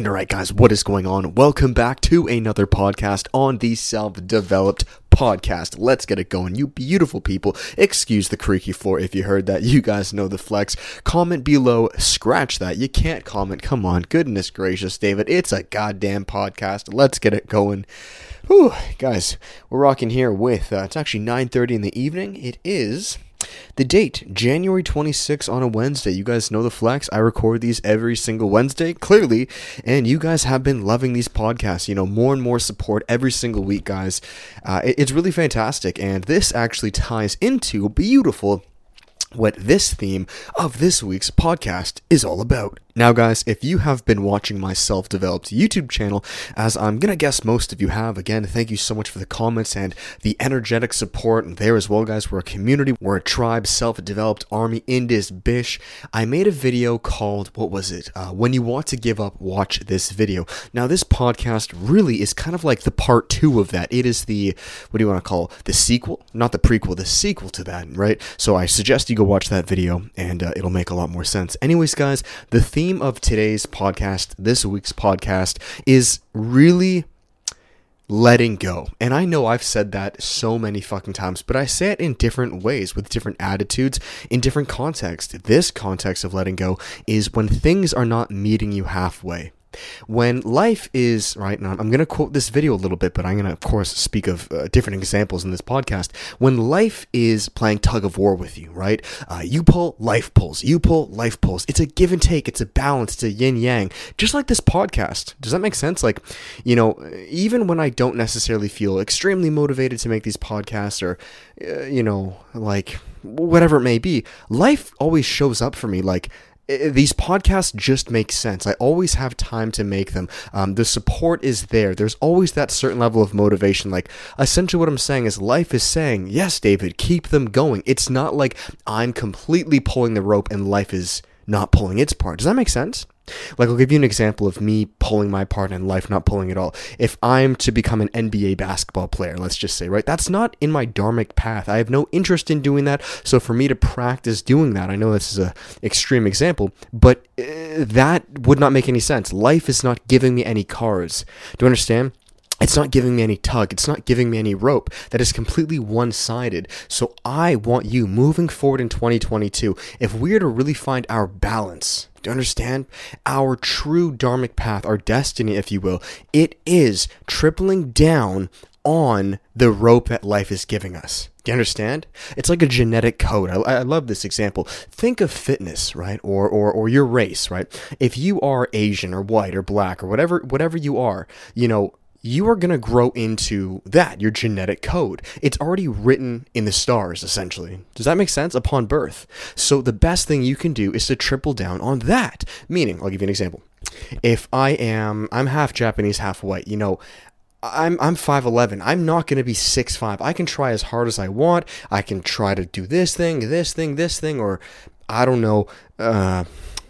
And alright, guys, what is going on? Welcome back to another podcast on the Self Developed Podcast. Let's get it going, you beautiful people. Excuse the creaky floor if you heard that. You guys know the flex. Comment below, scratch that. You can't comment. Come on, goodness gracious, David. It's a goddamn podcast. Let's get it going. Whew, guys, we're rocking here with, uh, it's actually 9.30 in the evening. It is the date, January 26 on a Wednesday. You guys know the flex. I record these every single Wednesday, clearly, and you guys have been loving these podcasts. You know, more and more support every single week, guys. Uh, it, it's really fantastic, and this actually ties into beautiful what this theme of this week's podcast is all about. Now, guys, if you have been watching my self developed YouTube channel, as I'm gonna guess most of you have, again, thank you so much for the comments and the energetic support there as well, guys. We're a community, we're a tribe, self developed army in this bish. I made a video called, what was it? Uh, when you want to give up, watch this video. Now, this podcast really is kind of like the part two of that. It is the, what do you want to call the sequel? Not the prequel, the sequel to that, right? So I suggest you go watch that video and uh, it'll make a lot more sense. Anyways, guys, the theme of today's podcast, this week's podcast, is really letting go. And I know I've said that so many fucking times, but I say it in different ways with different attitudes in different contexts. This context of letting go is when things are not meeting you halfway. When life is, right now, I'm going to quote this video a little bit, but I'm going to, of course, speak of uh, different examples in this podcast. When life is playing tug of war with you, right? Uh, you pull, life pulls. You pull, life pulls. It's a give and take. It's a balance. It's a yin yang. Just like this podcast. Does that make sense? Like, you know, even when I don't necessarily feel extremely motivated to make these podcasts or, uh, you know, like whatever it may be, life always shows up for me. Like, these podcasts just make sense. I always have time to make them. Um, the support is there. There's always that certain level of motivation. Like, essentially, what I'm saying is life is saying, yes, David, keep them going. It's not like I'm completely pulling the rope and life is not pulling its part. Does that make sense? Like, I'll give you an example of me pulling my part in life not pulling at all. If I'm to become an NBA basketball player, let's just say, right, that's not in my dharmic path. I have no interest in doing that. So, for me to practice doing that, I know this is an extreme example, but uh, that would not make any sense. Life is not giving me any cards. Do you understand? It's not giving me any tug. It's not giving me any rope. That is completely one sided. So I want you moving forward in 2022, if we are to really find our balance, do you understand? Our true dharmic path, our destiny, if you will, it is tripling down on the rope that life is giving us. Do you understand? It's like a genetic code. I, I, love this example. Think of fitness, right? Or, or or your race, right? If you are Asian or white or black or whatever whatever you are, you know, you are going to grow into that, your genetic code. It's already written in the stars, essentially. Does that make sense? Upon birth. So the best thing you can do is to triple down on that. Meaning, I'll give you an example. If I am, I'm half Japanese, half white, you know, I'm I'm 5'11. I'm not going to be 6'5. I can try as hard as I want. I can try to do this thing, this thing, this thing, or I don't know, uh,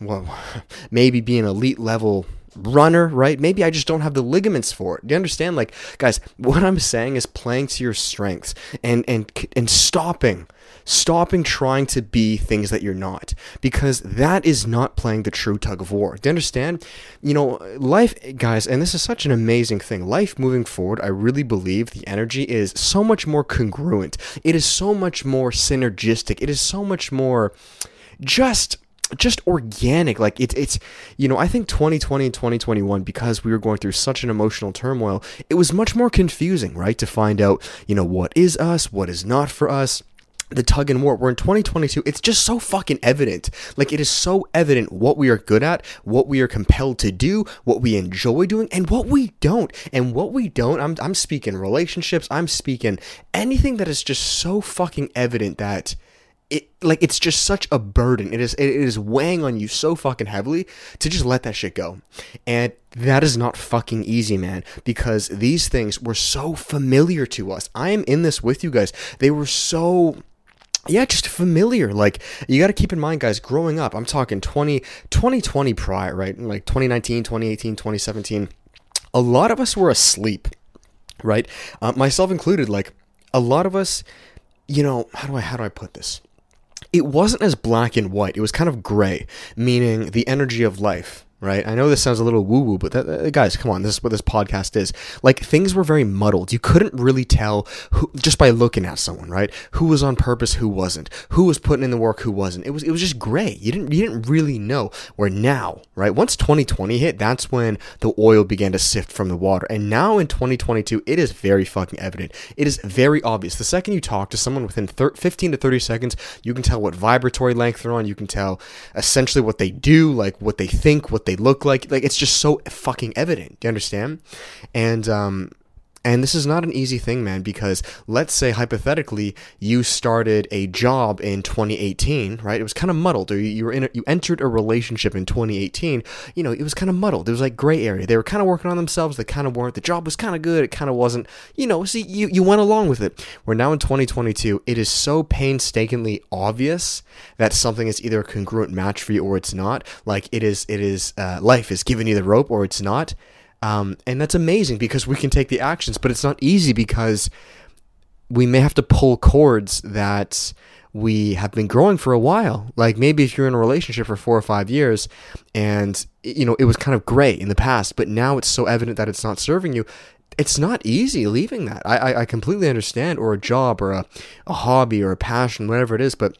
well, maybe be an elite level runner, right? Maybe I just don't have the ligaments for it. Do you understand? Like, guys, what I'm saying is playing to your strengths and and and stopping stopping trying to be things that you're not because that is not playing the true tug of war. Do you understand? You know, life, guys, and this is such an amazing thing. Life moving forward, I really believe the energy is so much more congruent. It is so much more synergistic. It is so much more just just organic like it's it's you know i think 2020 and 2021 because we were going through such an emotional turmoil it was much more confusing right to find out you know what is us what is not for us the tug and war. We're in 2022. It's just so fucking evident. Like, it is so evident what we are good at, what we are compelled to do, what we enjoy doing, and what we don't. And what we don't, I'm, I'm speaking relationships, I'm speaking anything that is just so fucking evident that it like it's just such a burden. It is it is weighing on you so fucking heavily to just let that shit go. And that is not fucking easy, man, because these things were so familiar to us. I am in this with you guys. They were so yeah, just familiar. Like, you got to keep in mind, guys, growing up, I'm talking 20, 2020 prior, right? Like 2019, 2018, 2017. A lot of us were asleep, right? Uh, myself included. Like, a lot of us, you know, how do I, how do I put this? It wasn't as black and white. It was kind of gray, meaning the energy of life. Right? I know this sounds a little woo woo, but that, guys, come on, this is what this podcast is. Like things were very muddled. You couldn't really tell who just by looking at someone, right? Who was on purpose, who wasn't, who was putting in the work, who wasn't. It was it was just gray. You didn't you didn't really know. Where now, right? Once 2020 hit, that's when the oil began to sift from the water. And now in 2022, it is very fucking evident. It is very obvious. The second you talk to someone within 15 to 30 seconds, you can tell what vibratory length they're on. You can tell essentially what they do, like what they think, what they look like. Like it's just so fucking evident. Do you understand? And um, and this is not an easy thing, man, because let's say hypothetically you started a job in 2018, right? It was kind of muddled, or you were in a, you entered a relationship in 2018. You know, it was kind of muddled. It was like gray area. They were kind of working on themselves. They kind of weren't. The job was kind of good. It kind of wasn't. You know, see, you you went along with it. We're now in 2022. It is so painstakingly obvious that something is either a congruent match for you or it's not. Like it is. It is. Uh, life is giving you the rope or it's not um, and that's amazing because we can take the actions, but it's not easy because we may have to pull cords that we have been growing for a while. Like maybe if you're in a relationship for four or five years and, you know, it was kind of gray in the past, but now it's so evident that it's not serving you. It's not easy leaving that. I, I, I completely understand, or a job, or a, a hobby, or a passion, whatever it is, but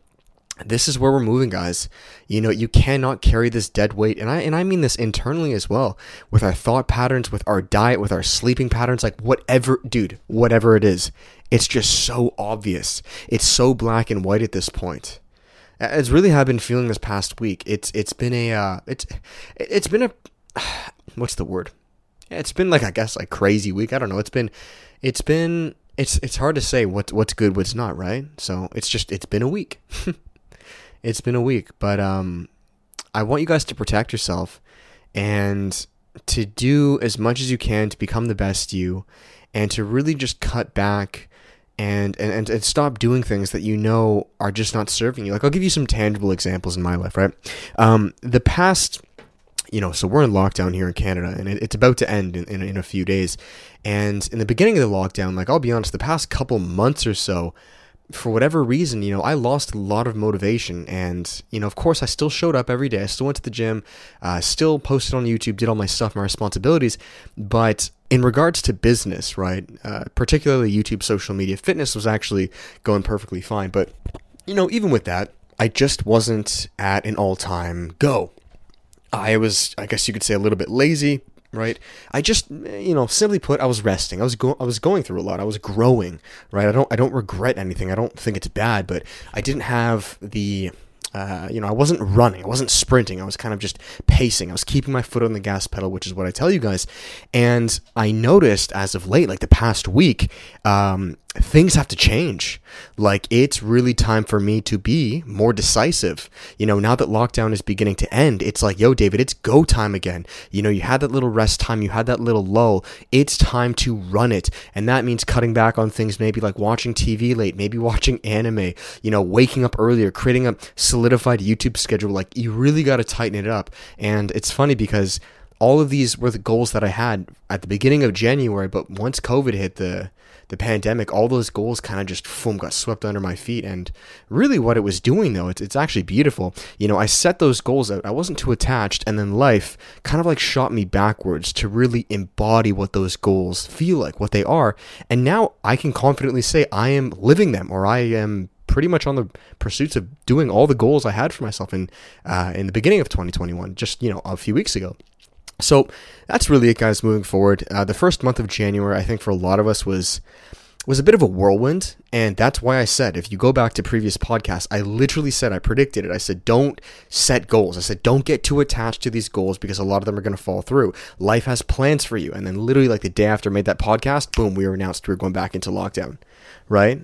this is where we're moving guys. You know you cannot carry this dead weight and i and i mean this internally as well with our thought patterns with our diet with our sleeping patterns like whatever dude whatever it is it's just so obvious. It's so black and white at this point. It's really how i've been feeling this past week it's it's been a uh, it's it's been a what's the word? It's been like i guess like crazy week. I don't know. It's been it's been it's it's hard to say what's what's good what's not right? So it's just it's been a week it's been a week, but um, I want you guys to protect yourself and to do as much as you can to become the best you and to really just cut back and, and, and, stop doing things that you know are just not serving you. Like, I'll give you some tangible examples in my life, right? Um, the past, you know, so we're in lockdown here in Canada and it, it's about to end in, in, in a few days. And in the beginning of the lockdown, like, I'll be honest, the past couple months or so, for whatever reason, you know, I lost a lot of motivation. And, you know, of course, I still showed up every day. I still went to the gym, uh, still posted on YouTube, did all my stuff, my responsibilities. But in regards to business, right, uh, particularly YouTube, social media, fitness was actually going perfectly fine. But, you know, even with that, I just wasn't at an all time go. I was, I guess you could say, a little bit lazy right? I just, you know, simply put, I was resting. I was go- I was going through a lot. I was growing, right? I don't I don't regret anything. I don't think it's bad, but I didn't have the uh, you know, I wasn't running, I wasn't sprinting, I was kind of just pacing. I was keeping my foot on the gas pedal, which is what I tell you guys. And I noticed as of late, like the past week, um, things have to change. Like it's really time for me to be more decisive. You know, now that lockdown is beginning to end, it's like, yo, David, it's go time again. You know, you had that little rest time, you had that little lull. It's time to run it. And that means cutting back on things maybe like watching TV late, maybe watching anime, you know, waking up earlier, creating a solidified YouTube schedule. Like you really got to tighten it up. And it's funny because all of these were the goals that I had at the beginning of January, but once COVID hit the the pandemic, all those goals kind of just boom, got swept under my feet. And really, what it was doing though, it's, it's actually beautiful. You know, I set those goals out. I wasn't too attached, and then life kind of like shot me backwards to really embody what those goals feel like, what they are. And now I can confidently say I am living them, or I am pretty much on the pursuits of doing all the goals I had for myself in uh, in the beginning of 2021, just you know a few weeks ago. So that's really it, guys. Moving forward, uh, the first month of January, I think for a lot of us was was a bit of a whirlwind, and that's why I said if you go back to previous podcasts, I literally said I predicted it. I said don't set goals. I said don't get too attached to these goals because a lot of them are going to fall through. Life has plans for you, and then literally like the day after I made that podcast, boom, we were announced we were going back into lockdown, right?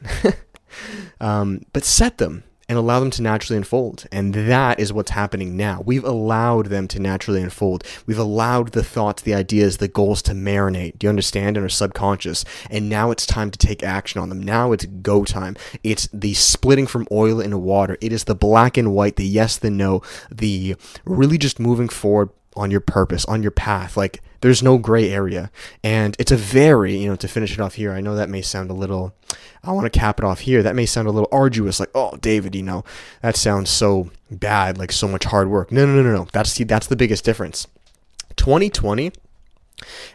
um, but set them and allow them to naturally unfold. And that is what's happening now. We've allowed them to naturally unfold. We've allowed the thoughts, the ideas, the goals to marinate. Do you understand? In our subconscious. And now it's time to take action on them. Now it's go time. It's the splitting from oil into water. It is the black and white, the yes, the no, the really just moving forward on your purpose, on your path. Like there's no gray area. And it's a very, you know, to finish it off here, I know that may sound a little, I want to cap it off here. That may sound a little arduous, like, oh, David, you know, that sounds so bad, like so much hard work. No, no, no, no, no. That's, that's the biggest difference. 2020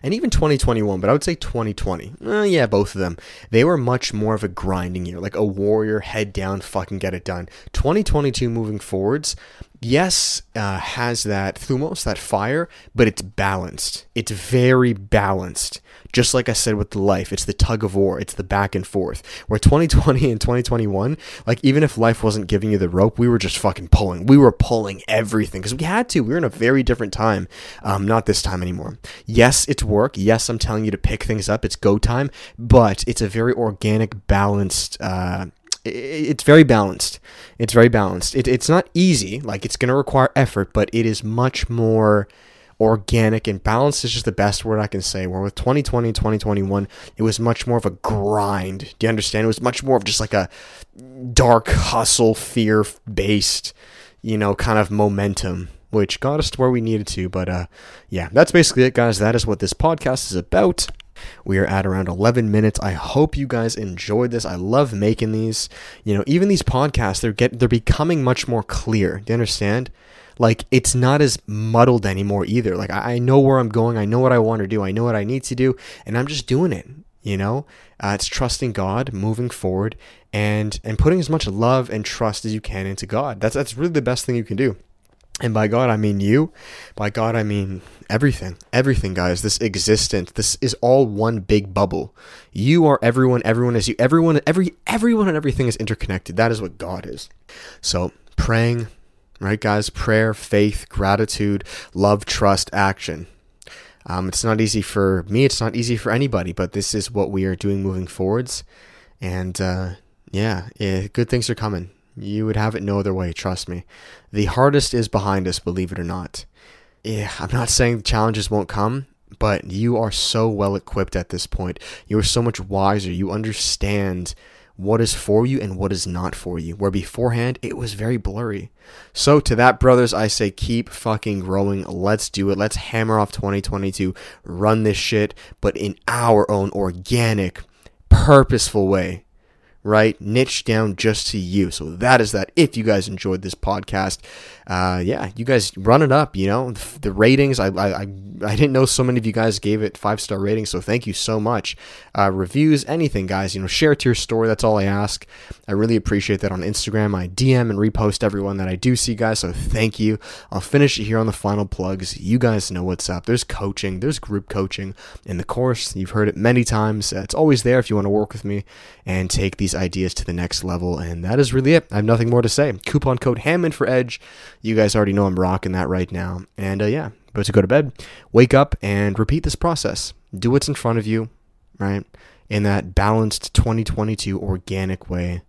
and even 2021, but I would say 2020. Uh, yeah, both of them. They were much more of a grinding year, like a warrior, head down, fucking get it done. 2022 moving forwards, yes, uh, has that thumos, that fire, but it's balanced. It's very balanced. Just like I said with the life, it's the tug of war, it's the back and forth. Where 2020 and 2021, like even if life wasn't giving you the rope, we were just fucking pulling. We were pulling everything because we had to. We were in a very different time. Um, not this time anymore. Yes, it's work. Yes, I'm telling you to pick things up. It's go time, but it's a very organic, balanced. Uh, it's very balanced. It's very balanced. It, it's not easy. Like it's going to require effort, but it is much more organic and balanced is just the best word I can say. Where with 2020 and 2021, it was much more of a grind. Do you understand? It was much more of just like a dark hustle, fear based, you know, kind of momentum, which got us to where we needed to. But uh, yeah, that's basically it, guys. That is what this podcast is about. We are at around 11 minutes. I hope you guys enjoyed this. I love making these. You know, even these podcasts, they're get they're becoming much more clear. Do you understand? Like it's not as muddled anymore either. Like I, I know where I'm going, I know what I want to do, I know what I need to do, and I'm just doing it. You know, uh, it's trusting God, moving forward, and and putting as much love and trust as you can into God. That's that's really the best thing you can do. And by God, I mean you. By God, I mean everything. Everything, guys. This existence. This is all one big bubble. You are everyone. Everyone is you. Everyone, every, everyone and everything is interconnected. That is what God is. So, praying, right, guys? Prayer, faith, gratitude, love, trust, action. Um, it's not easy for me. It's not easy for anybody, but this is what we are doing moving forwards. And uh, yeah, yeah, good things are coming. You would have it no other way, trust me. The hardest is behind us, believe it or not. Yeah, I'm not saying the challenges won't come, but you are so well equipped at this point. You are so much wiser. You understand what is for you and what is not for you. Where beforehand, it was very blurry. So, to that, brothers, I say keep fucking growing. Let's do it. Let's hammer off 2022, run this shit, but in our own organic, purposeful way right? Niche down just to you. So that is that. If you guys enjoyed this podcast, uh, yeah, you guys run it up. You know the ratings. I, I I didn't know so many of you guys gave it five star ratings. So thank you so much. Uh, reviews, anything, guys. You know, share it to your story. That's all I ask. I really appreciate that on Instagram. I DM and repost everyone that I do see, guys. So thank you. I'll finish it here on the final plugs. You guys know what's up. There's coaching. There's group coaching in the course. You've heard it many times. It's always there if you want to work with me and take these ideas to the next level. And that is really it. I have nothing more to say. Coupon code Hammond for Edge. You guys already know I'm rocking that right now. And uh, yeah, about to go to bed. Wake up and repeat this process. Do what's in front of you, right? In that balanced 2022 organic way.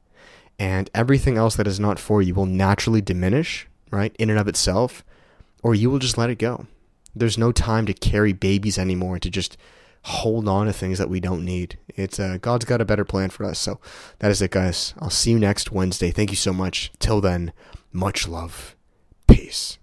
And everything else that is not for you will naturally diminish, right? In and of itself, or you will just let it go. There's no time to carry babies anymore to just hold on to things that we don't need. It's uh, God's got a better plan for us. So that is it, guys. I'll see you next Wednesday. Thank you so much. Till then, much love. Peace.